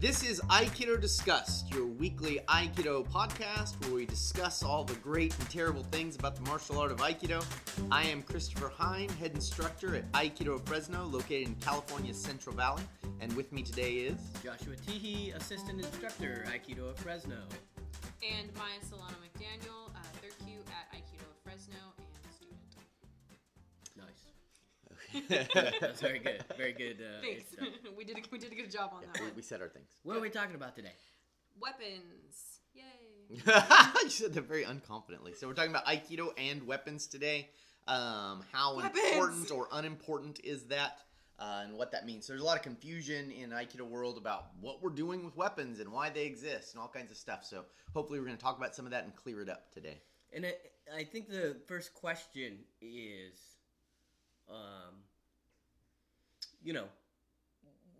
This is Aikido Discussed, your weekly Aikido podcast where we discuss all the great and terrible things about the martial art of Aikido. I am Christopher Hein, head instructor at Aikido Fresno, located in California's Central Valley. And with me today is Joshua Teehee, assistant instructor, Aikido of Fresno. And Maya Solano McDaniel, That's very good. Very good. Uh, Thanks. we did a, we did a good job on that we, one. we said our things. What are we talking about today? Weapons. Yay. you said that very unconfidently. So we're talking about Aikido and weapons today. Um, how Weapons! important or unimportant is that, uh, and what that means. So there's a lot of confusion in Aikido world about what we're doing with weapons and why they exist and all kinds of stuff. So hopefully we're going to talk about some of that and clear it up today. And I, I think the first question is, um, you know,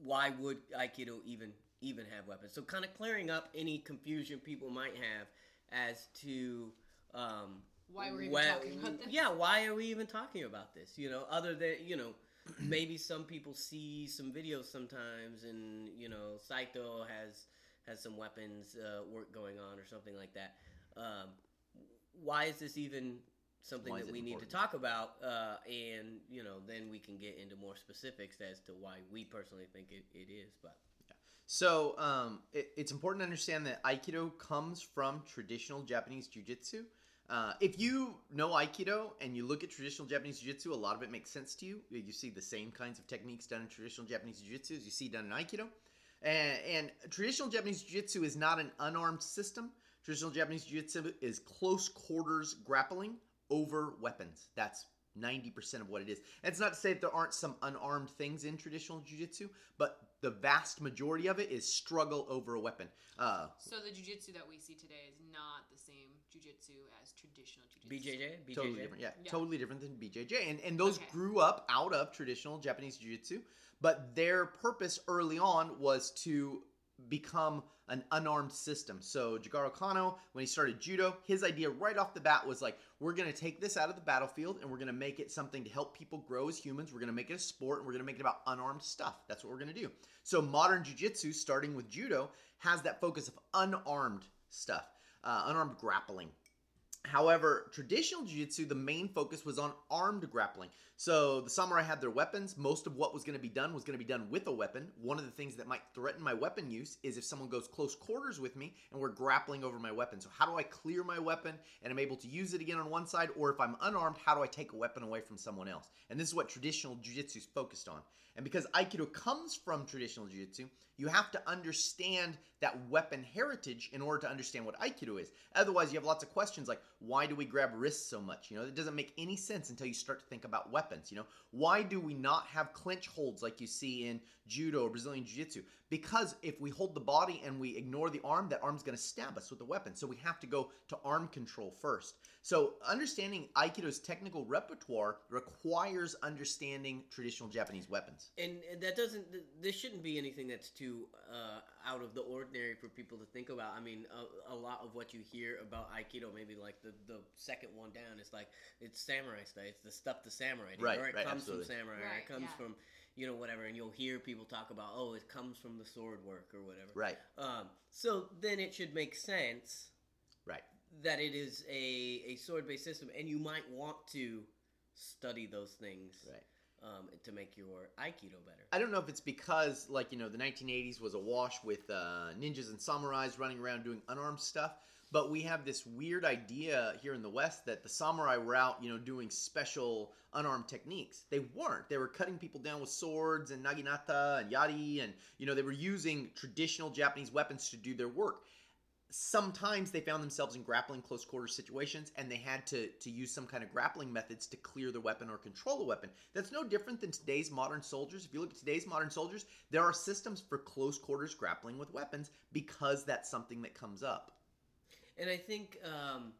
why would Aikido even even have weapons? So kind of clearing up any confusion people might have as to um, Why we're even why- talking about this? Yeah, why are we even talking about this? You know, other than you know, maybe some people see some videos sometimes, and you know, Saito has has some weapons uh, work going on or something like that. Um, why is this even something that we need to talk about? Uh, and you know, then we can get into more specifics as to why we personally think it, it is. But So um, it, it's important to understand that Aikido comes from traditional Japanese Jiu-Jitsu. Uh, if you know Aikido and you look at traditional Japanese Jiu-Jitsu, a lot of it makes sense to you. You see the same kinds of techniques done in traditional Japanese Jiu-Jitsu as you see done in Aikido. And, and traditional Japanese Jiu-Jitsu is not an unarmed system. Traditional Japanese Jiu-Jitsu is close quarters grappling over weapons. That's 90% of what it is. And it's not to say that there aren't some unarmed things in traditional Jiu-Jitsu, but the vast majority of it is struggle over a weapon. Uh, So the jujitsu that we see today is not the same jujitsu as traditional jujitsu. BJJ, BJJ, totally different. Yeah, Yeah. totally different than BJJ. And and those Okay. grew up out of traditional Japanese jiu-jitsu, but their purpose early on was to become an unarmed system. So Jigoro Kano, when he started judo, his idea right off the bat was like, we're going to take this out of the battlefield and we're going to make it something to help people grow as humans. We're going to make it a sport and we're going to make it about unarmed stuff. That's what we're going to do. So modern jiu-jitsu, starting with judo, has that focus of unarmed stuff, uh, unarmed grappling. However, traditional jiu-jitsu, the main focus was on armed grappling. So the samurai had their weapons. Most of what was going to be done was going to be done with a weapon. One of the things that might threaten my weapon use is if someone goes close quarters with me and we're grappling over my weapon. So how do I clear my weapon and I'm able to use it again on one side? Or if I'm unarmed, how do I take a weapon away from someone else? And this is what traditional jiu-jitsu is focused on. And because Aikido comes from traditional jiu-jitsu, you have to understand that weapon heritage in order to understand what Aikido is. Otherwise, you have lots of questions like, why do we grab wrists so much? You know, it doesn't make any sense until you start to think about weapons. You know, why do we not have clinch holds like you see in judo or Brazilian jiu-jitsu? Because if we hold the body and we ignore the arm, that arm's going to stab us with the weapon. So we have to go to arm control first. So understanding Aikido's technical repertoire requires understanding traditional Japanese weapons. And and that doesn't th- this shouldn't be anything that's too uh, out of the ordinary for people to think about i mean a, a lot of what you hear about aikido maybe like the, the second one down is like it's samurai style it's the stuff the samurai did Right, or it right, comes absolutely. from samurai or Right, it comes yeah. from you know whatever and you'll hear people talk about oh it comes from the sword work or whatever Right, um, so then it should make sense right. that it is a, a sword based system and you might want to study those things Right. Um, to make your aikido better I don't know if it's because, like, you know, the 1980s was awash with uh, ninjas and samurais running around doing unarmed stuff, but we have this weird idea here in the West that the samurai were out, you know, doing special unarmed techniques. They weren't. They were cutting people down with swords and naginata and yari, and, you know, they were using traditional Japanese weapons to do their work. Sometimes they found themselves in grappling close quarter situations and they had to, to use some kind of grappling methods to clear the weapon or control the weapon. That's no different than today's modern soldiers. If you look at today's modern soldiers, there are systems for close quarters grappling with weapons because that's something that comes up. And I think um,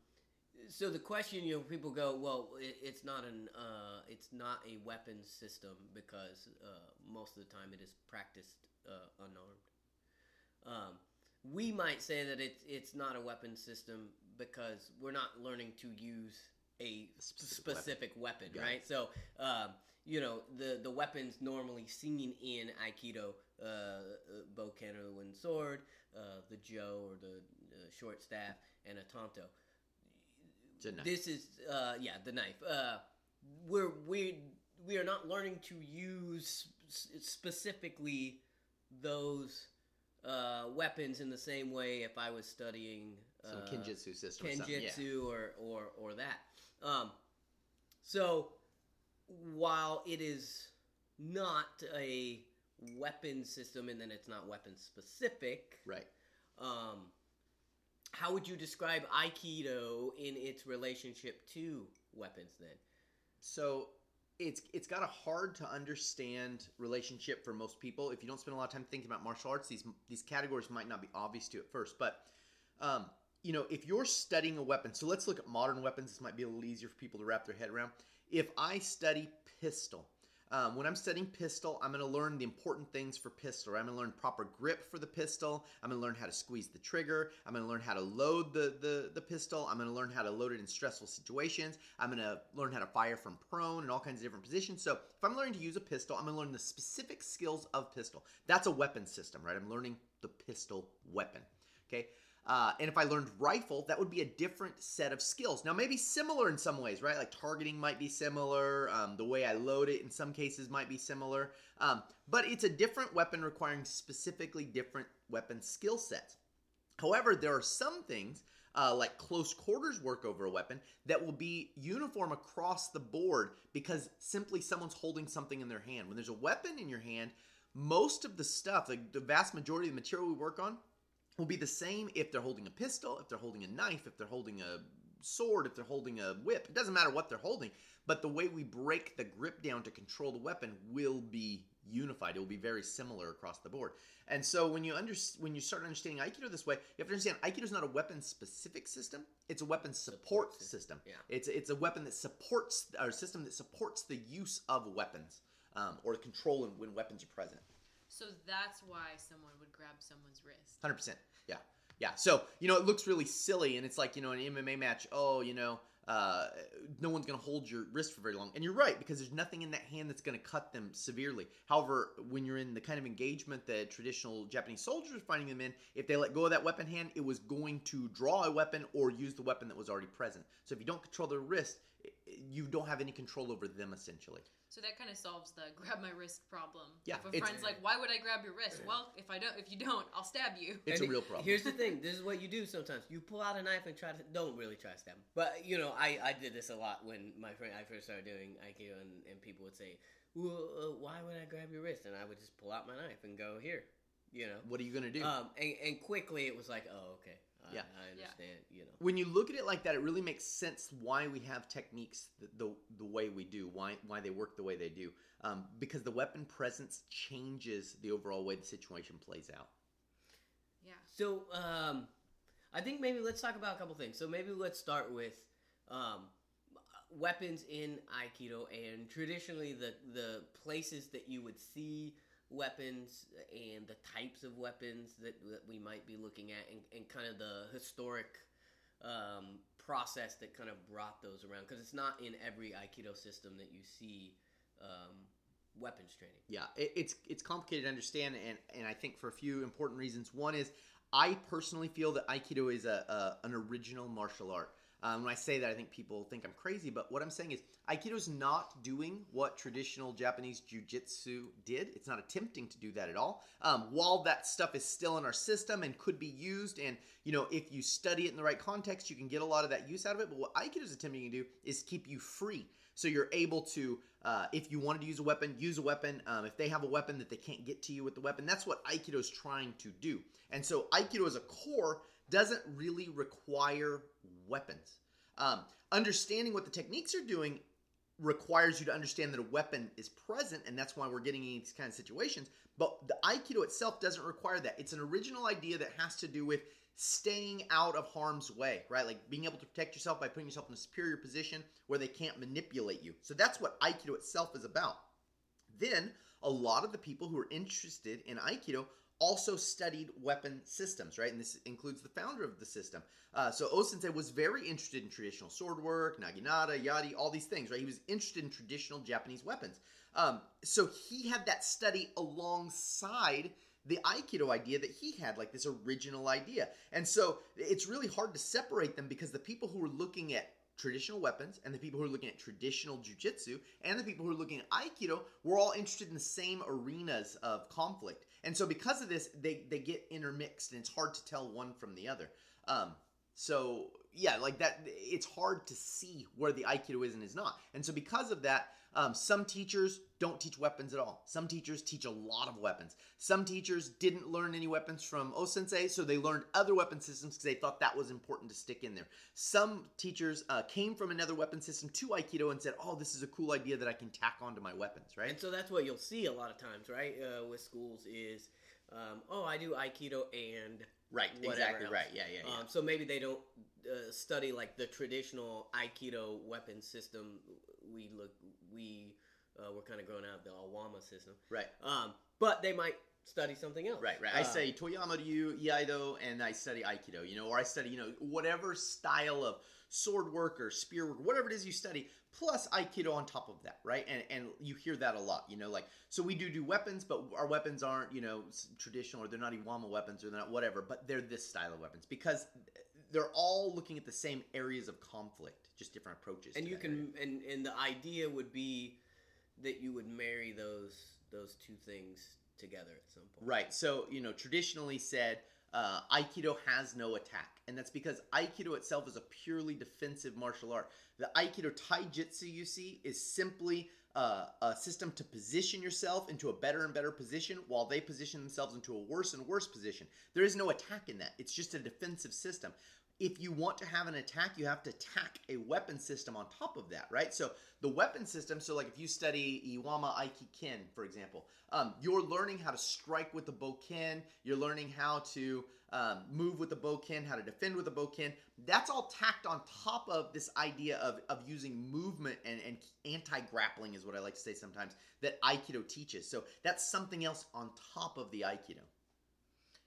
so. The question, you know, people go, "Well, it, it's not an, uh, it's not a weapons system because uh, most of the time it is practiced uh, unarmed." Um, we might say that it's it's not a weapon system because we're not learning to use a specific specific, weapon, it. right? So, um, you know, the the weapons normally seen in Aikido, uh, uh, or when sword, uh, the jo or the uh, short staff, and a tanto. It's a knife. This is uh, yeah the knife. Uh, we're we we are not learning to use specifically those uh, weapons in the same way if I was studying Some uh, Kenjutsu system or. Yeah. Kenjutsu or, or or that. Um, so while it is not a weapon system, and then it's not weapon specific, Right. um, how would you describe Aikido in its relationship to weapons? Then, So it's it's got a hard to understand relationship for most people. If you don't spend a lot of time thinking about martial arts, these these categories might not be obvious to you at first. But um, you know, if you're studying a weapon, so let's look at modern weapons. This might be a little easier for people to wrap their head around. If I study pistol, um, when I'm studying pistol, I'm going to learn the important things for pistol. I'm going to learn proper grip for the pistol. I'm going to learn how to squeeze the trigger. I'm going to learn how to load the, the, the pistol. I'm going to learn how to load it in stressful situations. I'm going to learn how to fire from prone and all kinds of different positions. So if I'm learning to use a pistol, I'm going to learn the specific skills of pistol. That's a weapon system, right? I'm learning the pistol weapon. Okay. Uh, and if I learned rifle, that would be a different set of skills. Now, maybe similar in some ways, right? Like targeting might be similar. Um, the way I load it in some cases might be similar. Um, but it's a different weapon requiring specifically different weapon skill sets. However, there are some things uh, like close quarters work over a weapon that will be uniform across the board because simply someone's holding something in their hand. When there's a weapon in your hand, most of the stuff, like the vast majority of the material we work on, will be the same if they're holding a pistol, if they're holding a knife, if they're holding a sword, if they're holding a whip. It doesn't matter what they're holding, but the way we break the grip down to control the weapon will be unified. It will be very similar across the board. And so when you under, when you start understanding Aikido this way, you have to understand Aikido is not a weapon specific system. It's a weapon support, Support system. system, yeah. It's it's a weapon that supports or a system that supports the use of weapons um, or the control when weapons are present. So that's why someone would grab someone's wrist. Hundred percent. Yeah, yeah. So you know, it looks really silly, and it's like you know, an MMA match. Oh, you know, uh, no one's gonna hold your wrist for very long, and you're right because there's nothing in that hand that's gonna cut them severely. However, when you're in the kind of engagement that traditional Japanese soldiers are finding them in, if they let go of that weapon hand, it was going to draw a weapon or use the weapon that was already present. So if you don't control their wrist, you don't have any control over them essentially. So that kind of solves the grab my wrist problem. Yeah, If a friend's like, "Why would I grab your wrist?" Well, if I don't, if you don't, I'll stab you. It's And a real problem. Here's the thing. This is what you do sometimes. You pull out a knife and try to don't really try to stab him. But you know, I, I did this a lot when my friend I first started doing Aikido, and, and people would say, "Well, uh, why would I grab your wrist?" And I would just pull out my knife and go here. You know. What are you gonna do? Um, and, and quickly it was like, oh, okay, I, Yeah. I understand. You know. when you look at it like that, it really makes sense why we have techniques the the, the way we do, why why they work the way they do, um, because the weapon presence changes the overall way the situation plays out. Yeah. So, um, I think maybe let's talk about a couple things. So maybe let's start with um, weapons in Aikido and traditionally the the places that you would see weapons and the types of weapons that, that we might be looking at and, and kind of the historic um, process that kind of brought those around because it's not in every Aikido system that you see um, weapons training. Yeah, it, it's it's complicated to understand, and and I think for a few important reasons. One is I personally feel that Aikido is a, a an original martial art. Um, when I say that, I think people think I'm crazy, but what I'm saying is Aikido is not doing what traditional Japanese Jiu-Jitsu did. It's not attempting to do that at all. Um, while that stuff is still in our system and could be used, and you know, if you study it in the right context, you can get a lot of that use out of it. But what Aikido is attempting to do is keep you free. So you're able to, uh, if you wanted to use a weapon, use a weapon. Um, if they have a weapon that they can't get to you with the weapon, that's what Aikido is trying to do. And so Aikido as a core doesn't really require weapons. Um, understanding what the techniques are doing requires you to understand that a weapon is present, and that's why we're getting in these kind of situations. But the Aikido itself doesn't require that. It's an original idea that has to do with staying out of harm's way, right? Like being able to protect yourself by putting yourself in a superior position where they can't manipulate you. So that's what Aikido itself is about. Then, a lot of the people who are interested in Aikido also studied weapon systems, right? And this includes the founder of the system. Uh, so O-sensei was very interested in traditional sword work, naginata, yari, all these things, right? He was interested in traditional Japanese weapons. Um, so he had that study alongside the Aikido idea that he had, like this original idea. And so it's really hard to separate them because the people who were looking at traditional weapons and the people who are looking at traditional jujitsu and the people who are looking at aikido were all interested in the same arenas of conflict and so because of this they they get intermixed and it's hard to tell one from the other. Um so yeah like that it's hard to see where the aikido is and is not. And so because of that um, some teachers don't teach weapons at all. Some teachers teach a lot of weapons. Some teachers didn't learn any weapons from O Sensei, so they learned other weapon systems because they thought that was important to stick in there. Some teachers uh, came from another weapon system to Aikido and said, "Oh, this is a cool idea that I can tack onto my weapons." Right. And so that's what you'll see a lot of times, right, uh, with schools is, um, oh, I do Aikido and right, exactly else. right. Yeah, yeah, yeah. Um, so maybe they don't uh, study like the traditional Aikido weapon system. We look, we uh, we're kind of growing out of the Iwama system, right. um, but they might study something else. Right, right. I Uh, say Toyama Ryu, Iaido, and I study Aikido, you know, or I study, you know, whatever style of sword work or spear work, whatever it is you study, plus Aikido on top of that, right? And and you hear that a lot, you know, like so we do do weapons, but our weapons aren't, you know, traditional or they're not Iwama weapons or they're not whatever, but they're this style of weapons because they're all looking at the same areas of conflict, just different approaches. and you that area. can, and and the idea would be that you would marry those those two things together at some point. Right. So, you know, traditionally said, uh, Aikido has no attack. And that's because Aikido itself is a purely defensive martial art. The Aikido Taijutsu you see is simply uh, a system to position yourself into a better and better position while they position themselves into a worse and worse position. There is no attack in that. It's just a defensive system. If you want to have an attack, you have to tack a weapon system on top of that, right? So the weapon system, so like if you study Iwama Aiki Ken, for example, um, you're learning how to strike with the boken, you're learning how to um, move with the boken, how to defend with the boken. That's all tacked on top of this idea of, of using movement and, and anti-grappling is what I like to say sometimes, that Aikido teaches. So that's something else on top of the Aikido.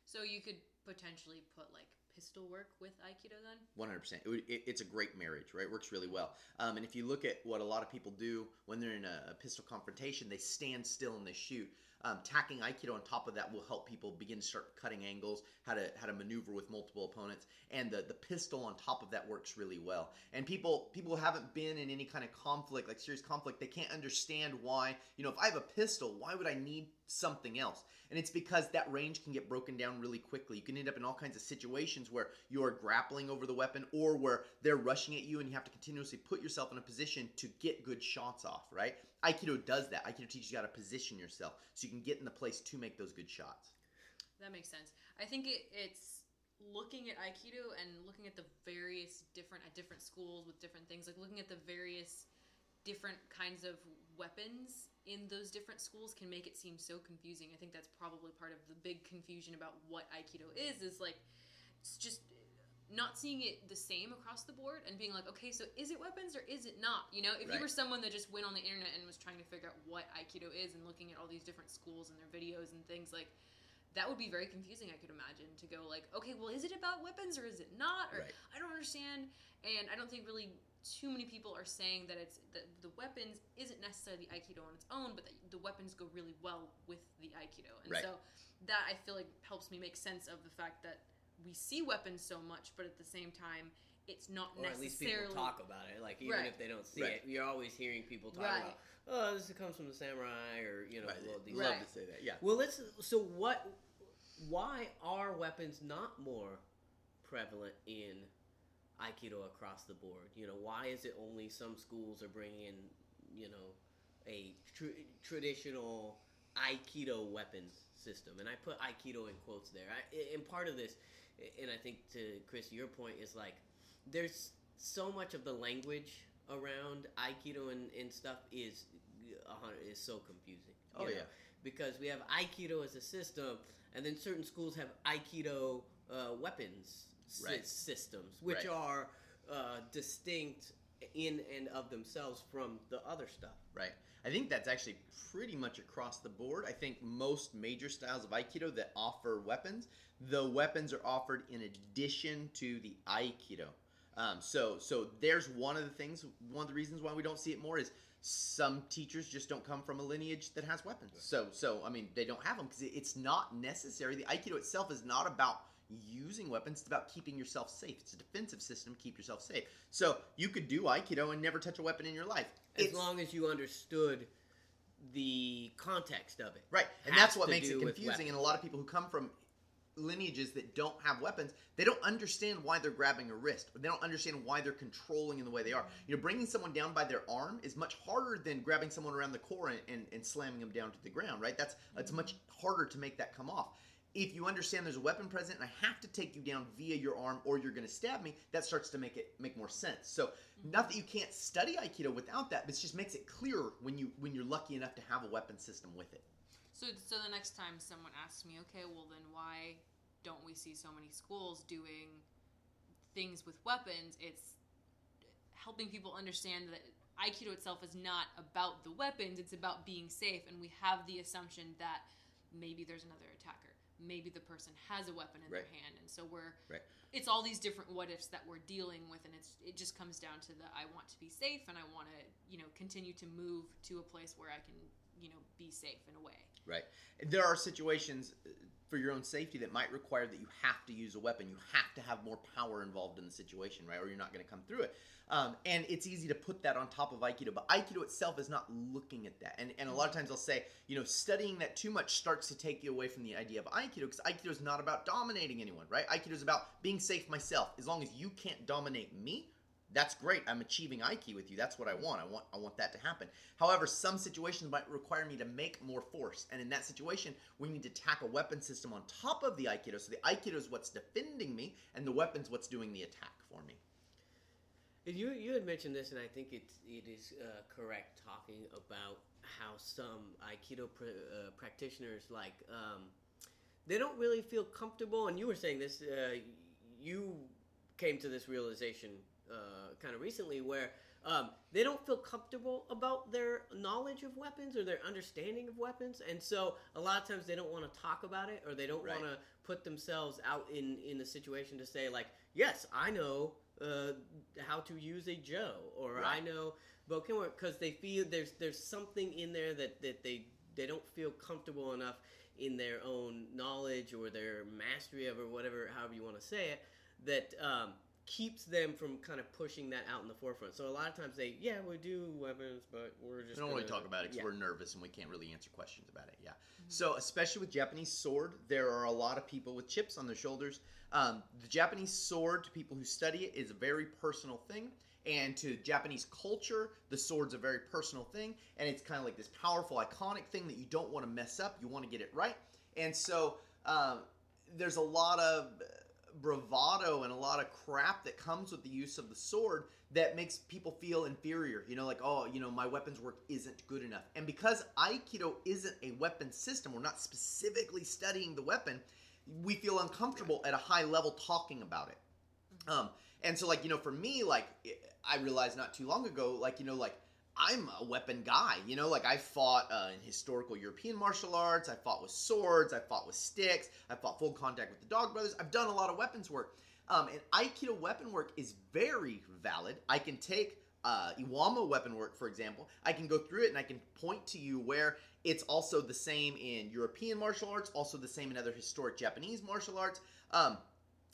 So you could potentially put like pistol work with Aikido then? One hundred percent. It's a great marriage, right? It works really well. Um, and if you look at what a lot of people do when they're in a, a pistol confrontation, they stand still and they shoot. Um, tacking Aikido on top of that will help people begin to start cutting angles, how to how to maneuver with multiple opponents, and the the pistol on top of that works really well. And people people haven't been in any kind of conflict, like serious conflict, they can't understand why. You know, if I have a pistol, why would I need something else? And it's because that range can get broken down really quickly. You can end up in all kinds of situations where you are grappling over the weapon or where they're rushing at you and you have to continuously put yourself in a position to get good shots off, right? Aikido does that. Aikido teaches you how to position yourself so you can get in the place to make those good shots. That makes sense. I think it, it's looking at Aikido and looking at the various different at different schools with different things, like looking at the various different kinds of weapons in those different schools can make it seem so confusing. I think that's probably part of the big confusion about what Aikido is is like it's just not seeing it the same across the board and being like, okay, so is it weapons or is it not? You know, if Right. you were someone that just went on the internet and was trying to figure out what Aikido is and looking at all these different schools and their videos and things like that would be very confusing i could imagine to go like okay well is it about weapons or is it not or Right. i don't understand and i don't think really too many people are saying that it's that the weapons isn't necessarily aikido on its own but that the weapons go really well with the aikido and Right. so that i feel like helps me make sense of the fact that we see weapons so much but at the same time it's not Or at least people necessarily talk about it. Like even Right. if they don't see Right. it, you're always hearing people talk Right. about, oh, this comes from the samurai, or you know, Right. well, these Love to say that. Yeah. Well, let's. So, what? Why are weapons not more prevalent in Aikido across the board? You know, why is it only some schools are bringing in, you know, a tr- traditional Aikido weapons system? And I put Aikido in quotes there. I, and part of this, and I think to Chris, your point is like, there's so much of the language around Aikido and, and stuff is is so confusing. Oh, know? yeah. because we have Aikido as a system, and then certain schools have Aikido uh, weapons Right. systems, which Right. are uh, distinct in and of themselves from the other stuff. Right. I think that's actually pretty much across the board. I think most major styles of Aikido that offer weapons, the weapons are offered in addition to the Aikido. Um, so, so there's one of the things. One of the reasons why we don't see it more is some teachers just don't come from a lineage that has weapons. So, so I mean, they don't have them because it's not necessary. The Aikido itself is not about using weapons; it's about keeping yourself safe. It's a defensive system keep yourself safe. So, you could do Aikido and never touch a weapon in your life. As It's- long as you understood the context of it. Right, and that's what makes it confusing. And a lot of people who come from lineages that don't have weapons, they don't understand why they're grabbing a wrist. They don't understand why they're controlling in the way they are. You know, bringing someone down by their arm is much harder than grabbing someone around the core and, and, and slamming them down to the ground. Right? That's it's mm-hmm. much harder to make that come off. If you understand there's a weapon present and I have to take you down via your arm or you're going to stab me, that starts to make it make more sense. So, mm-hmm. not that you can't study aikido without that, but it just makes it clearer when you when you're lucky enough to have a weapon system with it. So, so the next time someone asks me, okay, well then why don't we see so many schools doing things with weapons? It's helping people understand that Aikido itself is not about the weapons; it's about being safe. And we have the assumption that maybe there's another attacker, maybe the person has a weapon in Right. their hand, and so we're Right. it's all these different what ifs that we're dealing with, and it's it just comes down to the I want to be safe, and I want to you know continue to move to a place where I can you know be safe in a way. Right. There are situations for your own safety that might require that you have to use a weapon. You have to have more power involved in the situation, right? Or you're not going to come through it. Um, and it's easy to put that on top of Aikido, but Aikido itself is not looking at that. And, and a lot of times I'll say, you know, studying that too much starts to take you away from the idea of Aikido because Aikido is not about dominating anyone, right? Aikido is about being safe myself. As long as you can't dominate me, that's great. I'm achieving Aiki with you. That's what I want. I want I want that to happen. However, some situations might require me to make more force, and in that situation, we need to tack a weapon system on top of the Aikido. So the Aikido is what's defending me, and the weapon's what's doing the attack for me. You you had mentioned this, and I think it's it is uh, correct talking about how some Aikido pr- uh, practitioners like um, they don't really feel comfortable. And you were saying this, uh, you came to this realization uh, kind of recently, where um, they don't feel comfortable about their knowledge of weapons or their understanding of weapons, and so a lot of times they don't want to talk about it or they don't Right. want to put themselves out in in a situation to say like, yes, I know uh, how to use a Jo, or I know Boken work because they feel there's there's something in there that, that they they don't feel comfortable enough in their own knowledge or their mastery of or whatever however you want to say it that um, keeps them from kind of pushing that out in the forefront. So a lot of times they yeah we do weapons, but we're just We don't really gonna- talk about it because yeah. we're nervous and we can't really answer questions about it. Yeah. So, especially with Japanese sword, there are a lot of people with chips on their shoulders. Um, the Japanese sword, to people who study it, is a very personal thing. And to Japanese culture, the sword's a very personal thing. And it's kind of like this powerful, iconic thing that you don't want to mess up. You want to get it right. And so, um, there's a lot of bravado and a lot of crap that comes with the use of the sword that makes people feel inferior. You know, like, oh, you know, my weapons work isn't good enough. And because Aikido isn't a weapon system, we're not specifically studying the weapon, we feel uncomfortable at a high level talking about it. Um, and so, like, you know, for me, like, I realized not too long ago, like, you know, like, I'm a weapon guy, you know, like I fought uh, in historical European martial arts, I fought with swords, I fought with sticks, I fought full contact with the Dog Brothers. I've done a lot of weapons work. Um, and Aikido weapon work is very valid. I can take uh, Iwama weapon work, for example. I can go through it and I can point to you where it's also the same in European martial arts, also the same in other historic Japanese martial arts. Um,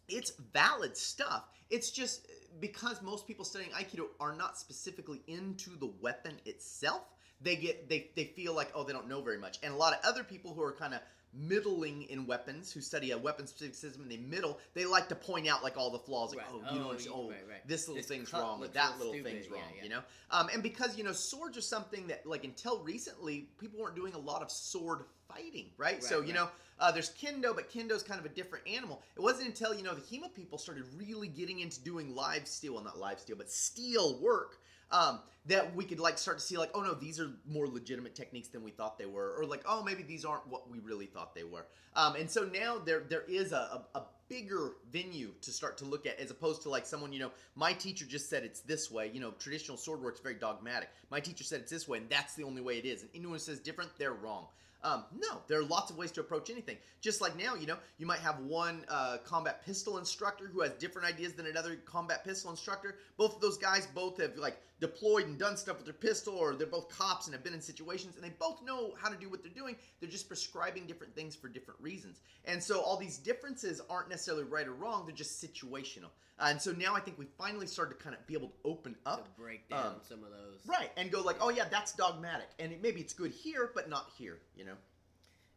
it's valid stuff. It's just because most people studying Aikido are not specifically into the weapon itself. They get they they feel like oh they don't know very much, and a lot of other people who are kind of middling in weapons who study a weapon specific system and they middle they like to point out like all the flaws like Right. oh you Oh, know what you- oh right, right. this little This thing's wrong or that little stupid. thing's wrong yeah. you know um, and because you know swords are something that like until recently people weren't doing a lot of sword fighting right, so you know uh, there's kendo, but kendo's kind of a different animal. It wasn't until you know the HEMA people started really getting into doing live steel, well not live steel, but steel work, um, that we could like start to see like, oh no, these are more legitimate techniques than we thought they were, or like, oh maybe these aren't what we really thought they were. Um, and so now there there is a, a, a bigger venue to start to look at, as opposed to like someone you know, my teacher just said it's this way. You know, traditional sword work's very dogmatic. My teacher said it's this way, and that's the only way it is. And anyone who says different, they're wrong. Um, no, there are lots of ways to approach anything. Just like now, you know, you might have one uh, combat pistol instructor who has different ideas than another combat pistol instructor. Both of those guys both have like deployed and done stuff with their pistol, or they're both cops and have been in situations, and they both know how to do what they're doing. They're just prescribing different things for different reasons. And so all these differences aren't necessarily right or wrong, they're just situational. and so now I think we finally started to kind of be able to open to up. break down um, some of those. Right, and go like, oh yeah, that's dogmatic, and it, maybe it's good here, but not here, you know.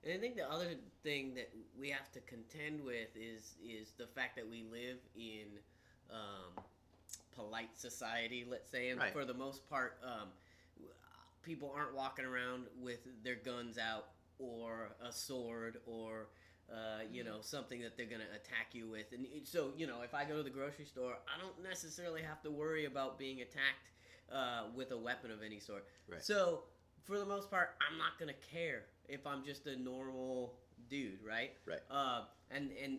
And I think the other thing that we have to contend with is is the fact that we live in um, polite society. Let's say, and Right. for the most part, um, people aren't walking around with their guns out or a sword or uh, you know something that they're gonna attack you with. And so, you know, if I go to the grocery store, I don't necessarily have to worry about being attacked uh, with a weapon of any sort. Right. So, for the most part, I'm not gonna care if I'm just a normal dude, right? Right. Uh, and and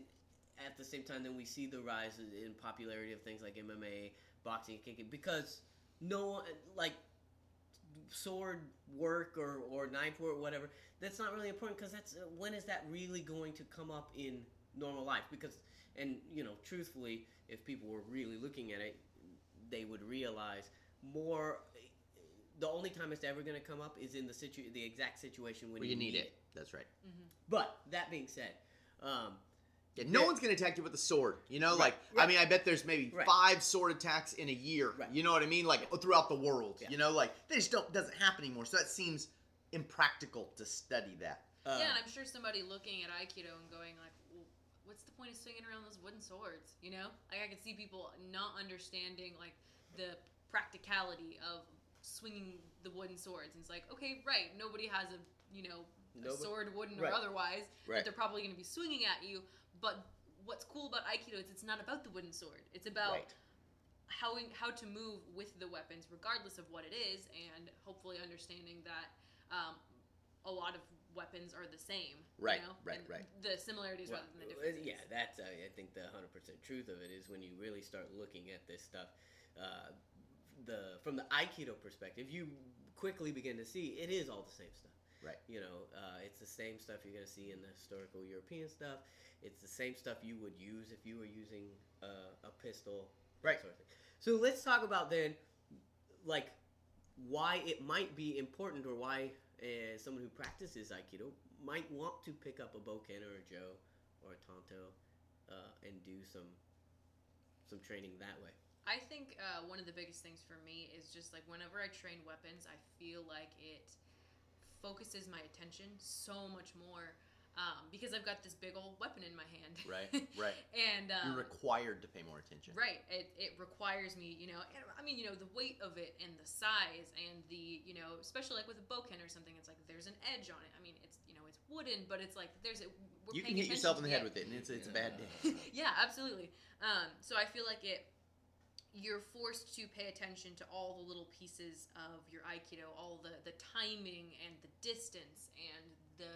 at the same time, then we see the rise in popularity of things like MMA, boxing, kicking, because no one like sword work or or knife work, whatever. That's not really important because that's uh, when is that really going to come up in normal life? Because and you know, truthfully, if people were really looking at it, they would realize more. The only time it's ever going to come up is in the situ- the exact situation when Where you need it. That's right. But that being said, um, Yeah, no Yeah. one's gonna attack you with a sword. You know, Right, like I mean, I bet there's maybe Right. five sword attacks in a year. Right. You know what I mean? Like throughout the world. Yeah. You know, like they just don't doesn't happen anymore. So that seems impractical to study that. uh, yeah, and I'm sure somebody looking at Aikido and going like, well, "What's the point of swinging around those wooden swords?" You know, like I could see people not understanding like the practicality of swinging the wooden swords. And it's like, okay, right, nobody has a you know a Nobody- sword, wooden right. or otherwise, Right. that they're probably going to be swinging at you. But what's cool about Aikido is it's not about the wooden sword. It's about Right. how how to move with the weapons, regardless of what it is, and hopefully understanding that um, a lot of weapons are the same. Right, You know? right, and right. The similarities Well, rather than the differences. Yeah, that's uh, I think the hundred percent truth of it is when you really start looking at this stuff. Uh, the from the Aikido perspective, you quickly begin to see it is all the same stuff. Right. You know, uh, it's the same stuff you're going to see in the historical European stuff. It's the same stuff you would use if you were using uh, a pistol. Right. Sort of. So let's talk about then, like, why it might be important or why uh, someone who practices Aikido might want to pick up a Boken or a Jo or a Tanto uh, and do some some training that way. I think uh, one of the biggest things for me is just like whenever I train weapons, I feel like it focuses my attention so much more um, because I've got this big old weapon in my hand. Right, right. and um, You're required to pay more attention. Right. It, it requires me, you know, and, I mean, you know, the weight of it and the size and the, you know, especially like with a boken or something, it's like there's an edge on it. I mean, it's, you know, it's wooden, but it's like there's a. You can hit yourself in the head to with it, and it's it's a bad day. yeah, absolutely. Um, so I feel like it. You're forced to pay attention to all the little pieces of your aikido, all the the timing and the distance and the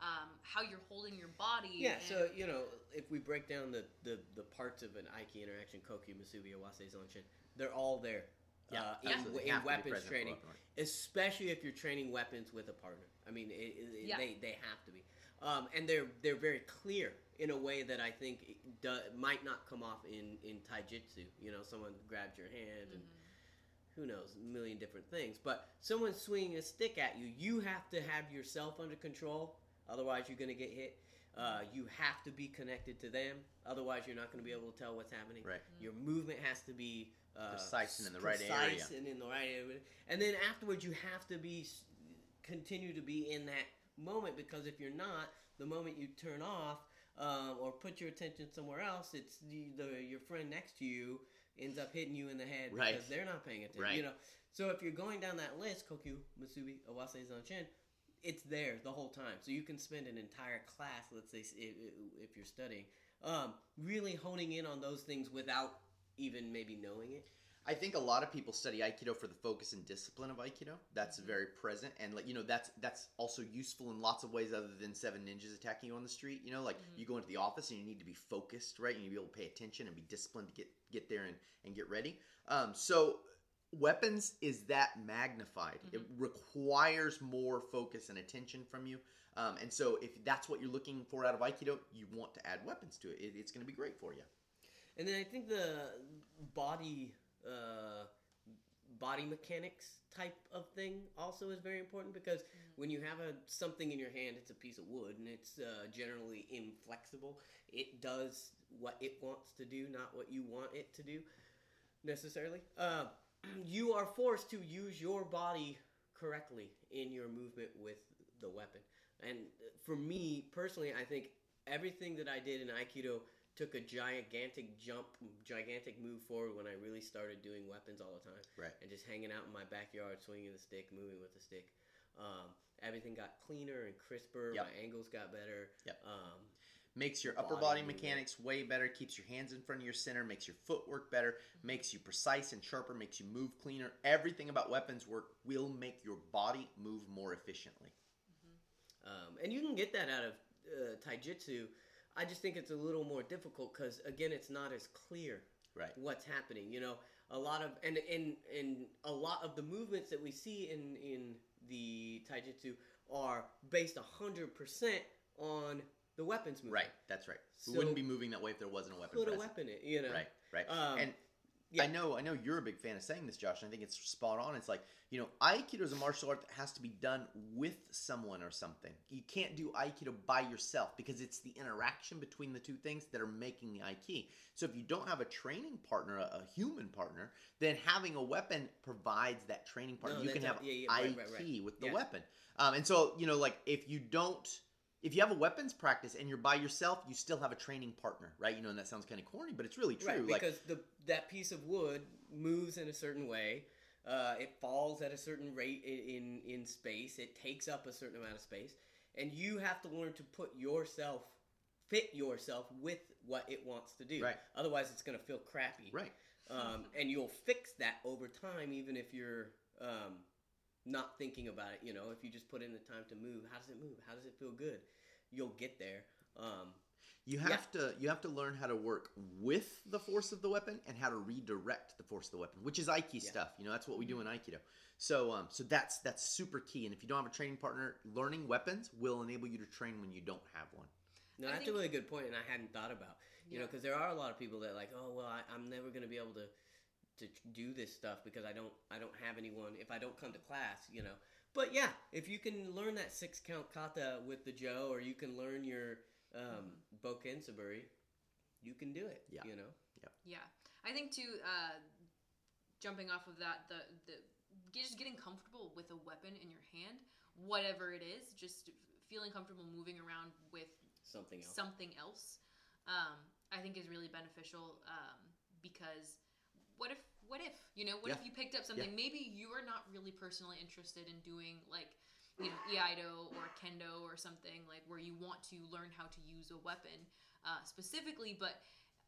um, how you're holding your body. Yeah, and- so you know, if we break down the, the, the parts of an Aiki interaction, Kokyu, Musubi, Awase, Zanshin, they're all there. uh, in, absolutely. in Have to be weapons training, especially if you're training weapons with a partner. I mean, it, it, Yeah. they, they have to be, um, and they're they're very clear in a way that I think do, might not come off in in taijutsu. You know, someone grabs your hand and who knows, a million different things. But someone swinging a stick at you, you have to have yourself under control. Otherwise, you're going to get hit. Uh, you have to be connected to them. Otherwise, you're not going to be able to tell what's happening. Right. Your movement has to be uh, Precise and in the right precise area. and in the right area. And then afterwards, you have to be continue to be in that moment because if you're not, the moment you turn off um, or put your attention somewhere else, it's the, the your friend next to you ends up hitting you in the head Right. because they're not paying attention. Right. You know, so if you're going down that list, Kokyu, Musubi, Awase, Zanshin, it's there the whole time. So you can spend an entire class, let's say, if, if you're studying, um, really honing in on those things without even maybe knowing it. I think a lot of people study Aikido for the focus and discipline of Aikido. That's Mm-hmm. very present, and like you know, that's that's also useful in lots of ways other than seven ninjas attacking you on the street. You know, like Mm-hmm. you go into the office and you need to be focused, right? And you need to be able to pay attention and be disciplined to get get there and and get ready. Um, so weapons is that magnified. It Mm-hmm. requires more focus and attention from you. Um, and so if that's what you're looking for out of Aikido, you want to add weapons to it. it it's going to be great for you. And then I think the body uh, body mechanics type of thing also is very important because when you have a something in your hand, it's a piece of wood and it's uh, generally inflexible. It does what it wants to do, not what you want it to do necessarily. Uh, you are forced to use your body correctly in your movement with the weapon. And for me personally, I think everything that I did in Aikido took a gigantic jump, gigantic move forward when I really started doing weapons all the time. Right. And just hanging out in my backyard, swinging the stick, moving with the stick. Um, everything got cleaner and crisper. Yep. My angles got better. Yep. Um, makes your upper Body body mechanics way better keeps your hands in front of your center makes your footwork better makes you precise and sharper makes you move cleaner everything about weapons work will make your body move more efficiently Um, and you can get that out of uh, taijutsu. I just think it's a little more difficult because again, it's not as clear right what's happening. You know, a lot of and and and a lot of the movements that we see in in the taijutsu are based hundred percent on the weapons movement. right that's right we wouldn't be moving that way if there wasn't a weapon Put a weapon in. You know. right right Um, and yeah. I know, I know you're a big fan of saying this, Josh. And I think it's spot on. It's like you know, Aikido is a martial art that has to be done with someone or something. You can't do Aikido by yourself because it's the interaction between the two things that are making the Aiki. So if you don't have a training partner, a, human partner, then having a weapon provides that training partner. No, you can have yeah, yeah, right, right, right. With the weapon. Um, and so you know, like if you don't if you have a weapons practice and you're by yourself, you still have a training partner, right? You know, and that sounds kind of corny, but it's really true. Right, like, because the that piece of wood moves in a certain way. Uh, it falls at a certain rate in, in in space. It takes up a certain amount of space, and you have to learn to put yourself, fit yourself with what it wants to do. Right. Otherwise, it's going to feel crappy. right. Um, and you'll fix that over time, even if you're um, not thinking about it. You know, if you just put in the time to move, how does it move? How does it feel good? You'll get there. Um, You Yeah. have to you have to learn how to work with the force of the weapon and how to redirect the force of the weapon, which is Aiki Yeah. stuff. You know, that's what we do in Aikido. So um so that's that's super key. And if you don't have a training partner, learning weapons will enable you to train when you don't have one. No, I that's a really good point, and I hadn't thought about. You know, because there are a lot of people that are like, oh well, I, I'm never going to be able to to do this stuff because I don't I don't have anyone if I don't come to class. You know, but yeah, if you can learn that six count kata with the Jo, or you can learn your um, Boken Suburi, you can do it. Yeah. You know. Yeah. Yeah, I think too. Uh, jumping off of that, the the just getting comfortable with a weapon in your hand, whatever it is, just feeling comfortable moving around with Something else. something else, um, I think is really beneficial. Um, because what if, what if, you know, what if you picked up something? Maybe you are not really personally interested in doing like, you know, Iaido or Kendo or something like where you want to learn how to use a weapon uh, specifically, but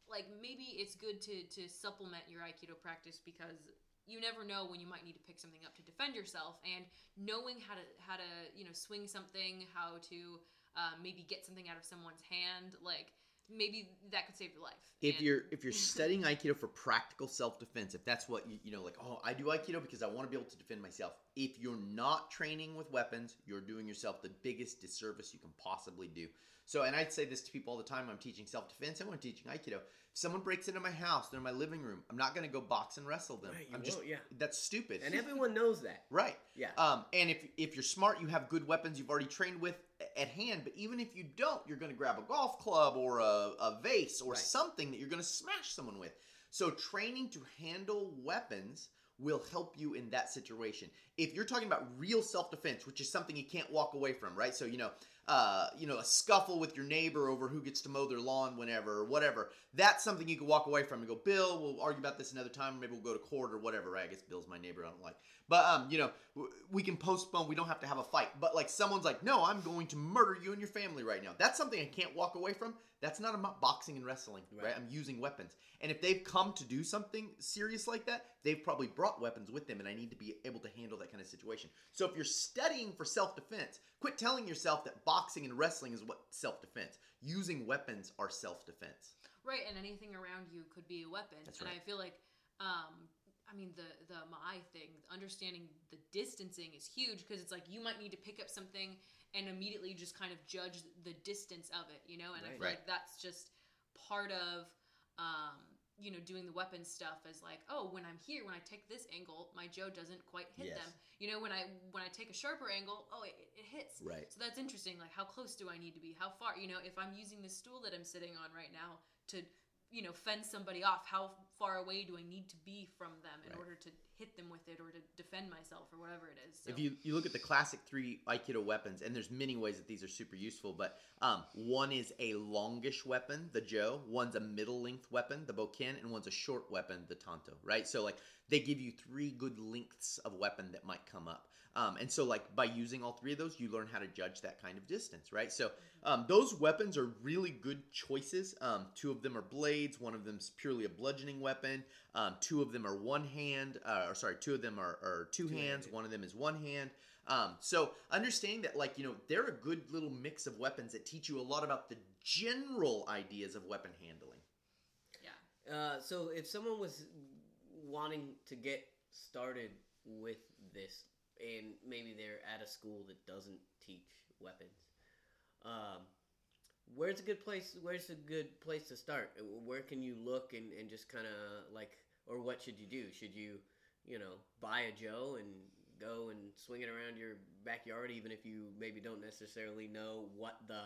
like maybe it's good to to supplement your Aikido practice because you never know when you might need to pick something up to defend yourself and knowing how to how to you know swing something how to uh, maybe get something out of someone's hand like maybe that could save your life If And- you're if you're mm-hmm. studying Aikido for practical self defense, if that's what you you know, like oh I do Aikido because I want to be able to defend myself. If you're not training with weapons, you're doing yourself the biggest disservice you can possibly do. So, and I'd say this to people all the time. I'm teaching self defense and when I'm teaching Aikido. If someone breaks into my house, they're in my living room. I'm not going to go box and wrestle them. Right, I'm just yeah. that's stupid. And everyone knows that. right. Yeah. Um, and if if you're smart, you have good weapons you've already trained with at hand. But even if you don't, you're going to grab a golf club or a, a vase or Right. something that you're going to smash someone with. So training to handle weapons will help you in that situation. If you're talking about real self-defense, which is something you can't walk away from, right? So you know, uh, you know, a scuffle with your neighbor over who gets to mow their lawn whenever or whatever. That's something you can walk away from and go, Bill, we'll argue about this another time. Maybe we'll go to court or whatever. Right? I guess Bill's my neighbor. I don't like. But um, you know, we can postpone. We don't have to have a fight. But like someone's like, no, I'm going to murder you and your family right now. That's something I can't walk away from. That's not about boxing and wrestling, right? Right. I'm using weapons. And if they've come to do something serious like that, they've probably brought weapons with them, and I need to be able to handle that kind of situation. So if you're studying for self defense, quit telling yourself that boxing and wrestling is what self defense. Using weapons are self defense. right and anything around you could be a weapon That's and i feel like um I mean the the Ma'ai thing, understanding the distancing is huge because it's like you might need to pick up something and immediately just kind of judge the distance of it, you know. And I feel Right. like that's just part of um, you know doing the weapon stuff is like oh when i'm here when i take this angle my jo doesn't quite hit Yes. them you know when i when i take a sharper angle oh it, it hits Right. so that's interesting like how close do i need to be how far you know if i'm using the stool that i'm sitting on right now to you know fend somebody off how far away do i need to be from them in order to hit them with it or to defend myself or whatever it is so If you, you look at the classic three Aikido weapons, and there's many ways that these are super useful, but um, one is a longish weapon, the Jo, one's a middle length weapon, the Bokken, and one's a short weapon, the Tanto, right? So, like, they give you three good lengths of weapon that might come up. Um, and so, like, by using all three of those, you learn how to judge that kind of distance, right? So, um, those weapons are really good choices. Um, two of them are blades, one of them's purely a bludgeoning weapon, um, two of them are one hand, uh, or sorry, two of them are, are two hands, Two-handed. one of them is one hand. Um, so understanding that, like, you know, they're a good little mix of weapons that teach you a lot about the general ideas of weapon handling. yeah Uh, so if someone was wanting to get started with this, and maybe they're at a school that doesn't teach weapons, um, where's a good place? Where's a good place to start? Where can you look and, and just kind of like, or what should you do? Should you, you know, buy a Jo and go and swing it around your backyard, even if you maybe don't necessarily know what the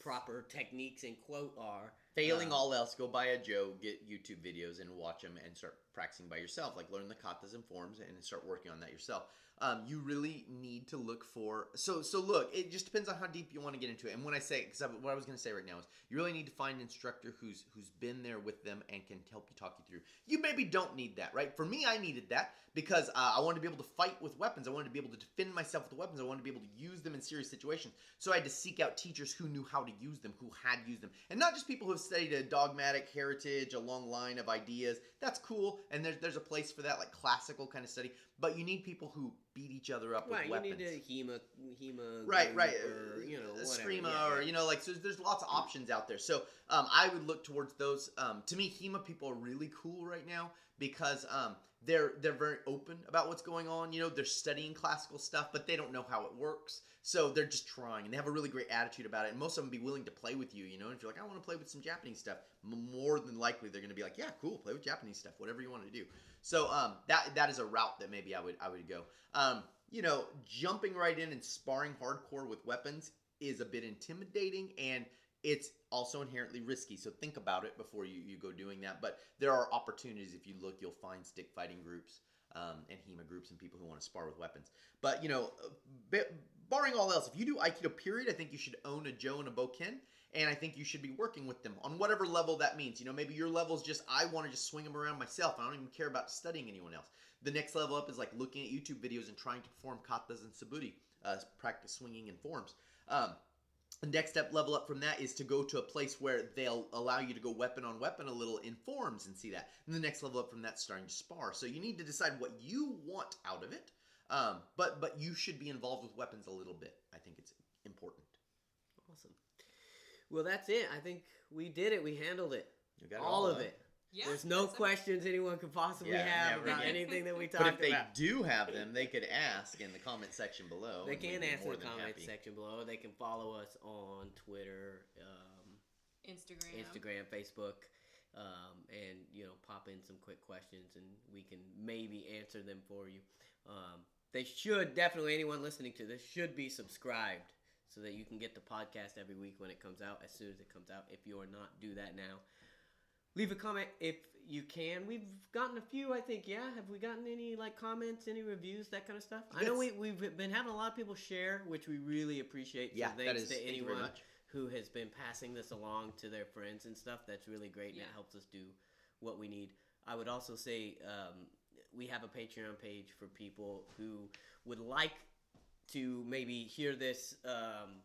proper techniques and quote are? Failing Um, all else, go buy a Jo, get YouTube videos, and watch them, and start practicing by yourself. Like learn the katas and forms, and start working on that yourself. Um, you really need to look for. So, so look, it just depends on how deep you want to get into it. And when I say, because what I was going to say right now is, you really need to find an instructor who's who's been there with them and can help you talk you through. You maybe don't need that, right? For me, I needed that because uh, I wanted to be able to fight with weapons. I wanted to be able to defend myself with weapons. I wanted to be able to use them in serious situations. So I had to seek out teachers who knew how to use them, who had used them, and not just people who have studied a dogmatic heritage, a long line of ideas. That's cool, and there's there's a place for that, like classical kind of study. But you need people who beat each other up Right, with you weapons. need a HEMA, HEMA, Right, right. or, you know. Screama, yeah, or you know, like so. There's lots of options out there. So um, I would look towards those. Um, to me, HEMA people are really cool right now because um, they're they're very open about what's going on. You know, they're studying classical stuff, but they don't know how it works. So they're just trying, and they have a really great attitude about it. And most of them be willing to play with you. You know, and if you're like, I want to play with some Japanese stuff, more than likely they're going to be like, Yeah, cool, play with Japanese stuff, whatever you want to do. So um, that that is a route that maybe I would I would go. Um, you know, jumping right in and sparring hardcore with weapons is a bit intimidating and it's also inherently risky. So think about it before you, you go doing that. But there are opportunities. If you look, you'll find stick fighting groups um, and HEMA groups and people who want to spar with weapons. But, you know, ba- barring all else, if you do Aikido period, I think you should own a Jo and a Bokken. And I think you should be working with them on whatever level that means. You know, maybe your level is just, I want to just swing them around myself. I don't even care about studying anyone else. The next level up is like looking at YouTube videos and trying to perform katas and suburi, uh, practice swinging in forms. Um, next step level up from that is to go to a place where they'll allow you to go weapon on weapon a little in forms and see that. And the next level up from that is starting to spar. So you need to decide what you want out of it. Um, but but you should be involved with weapons a little bit. I think it's important. Awesome. Well, that's it. I think we did it. We handled it. You got all of huh? it. Yeah There's no that's a- questions anyone could possibly Yeah, have never about again. anything that we But talked if they about. do have them, they could ask in the comment section below. They and we'd can be answer more the than comment happy. section below. They can follow us on Twitter, um, instagram Instagram, Facebook, um, and you know, pop in some quick questions, and we can maybe answer them for you. Um, they should definitely anyone listening to this should be subscribed so that you can get the podcast every week when it comes out as soon as it comes out. If you are not, do that now. Leave a comment if you can. We've gotten a few, I think. Yeah, have we gotten any like comments, any reviews, that kind of stuff? I know we we've been having a lot of people share, which we really appreciate. So Yeah, thanks that is. to anyone who has been passing this along to their friends and stuff. That's really great, and Yeah. it helps us do what we need. I would also say um, we have a Patreon page for people who would like to maybe hear this um,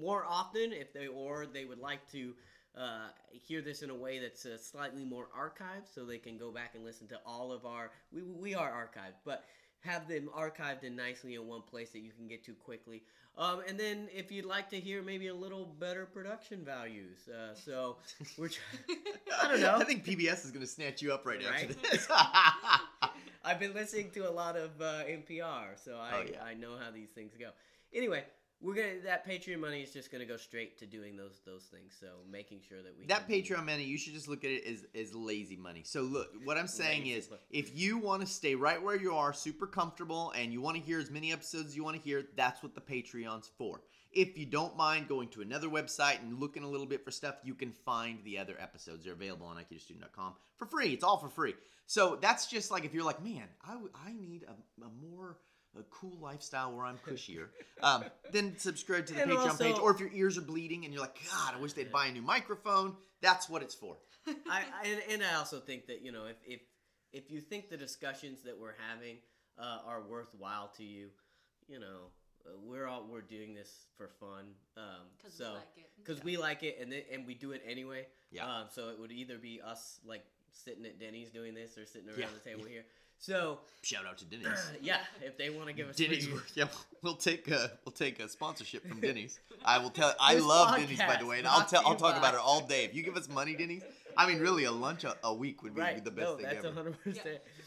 more often, if they or they would like to uh, hear this in a way that's uh, slightly more archived, so they can go back and listen to all of our. We we are archived, but have them archived and nicely in one place that you can get to quickly. Um, and then if you'd like to hear maybe a little better production values, uh, so we're. Try- I don't know. I think PBS is going to snatch you up right, after this. I've been listening to a lot of uh, NPR, so I, Oh, yeah. I know how these things go. Anyway, we're gonna that Patreon money is just gonna go straight to doing those those things. So making sure that we that Patreon money, you should just look at it as, as lazy money. So look, what I'm saying Lazy is, money. if you want to stay right where you are, super comfortable, and you want to hear as many episodes as you want to hear, that's what the Patreon's for. If you don't mind going to another website and looking a little bit for stuff, you can find the other episodes. They're available on aikidostudent.com for free. It's all for free. So that's just like if you're like, man, I, I need a, a more a cool lifestyle where I'm cushier, um, then subscribe to the And Patreon also- page. Or if your ears are bleeding and you're like, God, I wish they'd buy a new microphone, that's what it's for. I, I and, and I also think that you know if if if you think the discussions that we're having uh, are worthwhile to you, you know uh, we're all we're doing this for fun. Um, Because so we like it. because we like it and then, and we do it anyway. Yeah. Um, so it would either be us like sitting at Denny's doing this or sitting around Yeah, the table here. So Shout out to Denny's. yeah, if they want to give us Denny's, free- yeah, we'll take a we'll take a sponsorship from Denny's. I will tell. I This love Denny's, by the way, and I'll tell. I'll you talk about by- it all day. If you give us money, Denny's, I mean, really, a lunch a, a week would be right, the best no, thing that's ever. hundred percent. Yeah.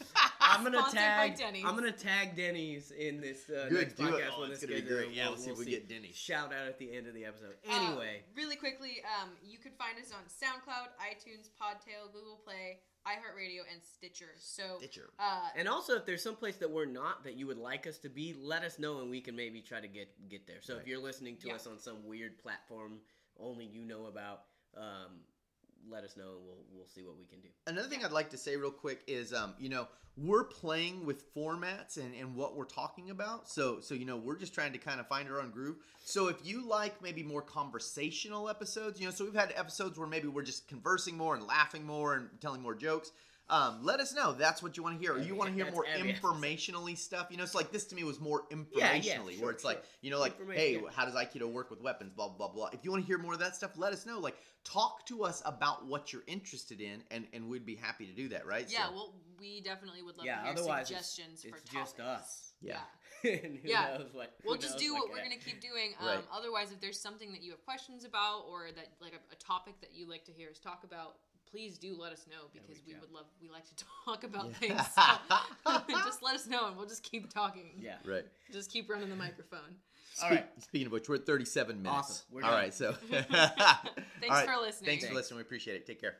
I'm gonna Sponsored by tag. Denny's. I'm gonna tag Denny's in this uh, Good, next do it. podcast Oh, when it's this gonna be goes out. great. Yeah, we'll see if we get Denny's. Shout out at the end of the episode. Uh, Anyway, really quickly, um, you can find us on SoundCloud, iTunes, Podtail, Google Play, iHeartRadio, and Stitcher. So, Stitcher. uh, and also if there's some place that we're not that you would like us to be, let us know and we can maybe try to get get there. So Right. if you're listening to Yeah. us on some weird platform only you know about, um, let us know and we'll we'll see what we can do. Another thing I'd like to say real quick is, um, you know, we're playing with formats and, and what we're talking about. So, so you know, we're just trying to kind of find our own groove. So, if you like maybe more conversational episodes, you know, so we've had episodes where maybe we're just conversing more and laughing more and telling more jokes. Um, let us know. That's what you want to hear. Or you want to hear more informationally stuff. You know, so like this to me was more informationally, yeah, where sure, it's like, you know, like, hey, yeah. how does Aikido work with weapons? Blah blah blah. If you want to hear more of that stuff, let us know. Like, talk to us about what you're interested in, and and we'd be happy to do that. Right? yeah, So- well, we definitely would love Yeah, to hear otherwise it's- suggestions for it's just topics. us. Yeah. and who Yeah. knows what who We'll just knows do what what we're gonna keep doing. Um, Right. Otherwise, if there's something that you have questions about or that like a, a topic that you like to hear us talk about, please do let us know because we reach out. would love we like to talk about Yeah. things. So just let us know and we'll just keep talking. Yeah. Right. Just keep running the microphone. All right. Speaking of which, we're at 37 minutes. Awesome. We're All done. right. So. Thanks All right. for listening. Thanks for listening. We appreciate it. Take care.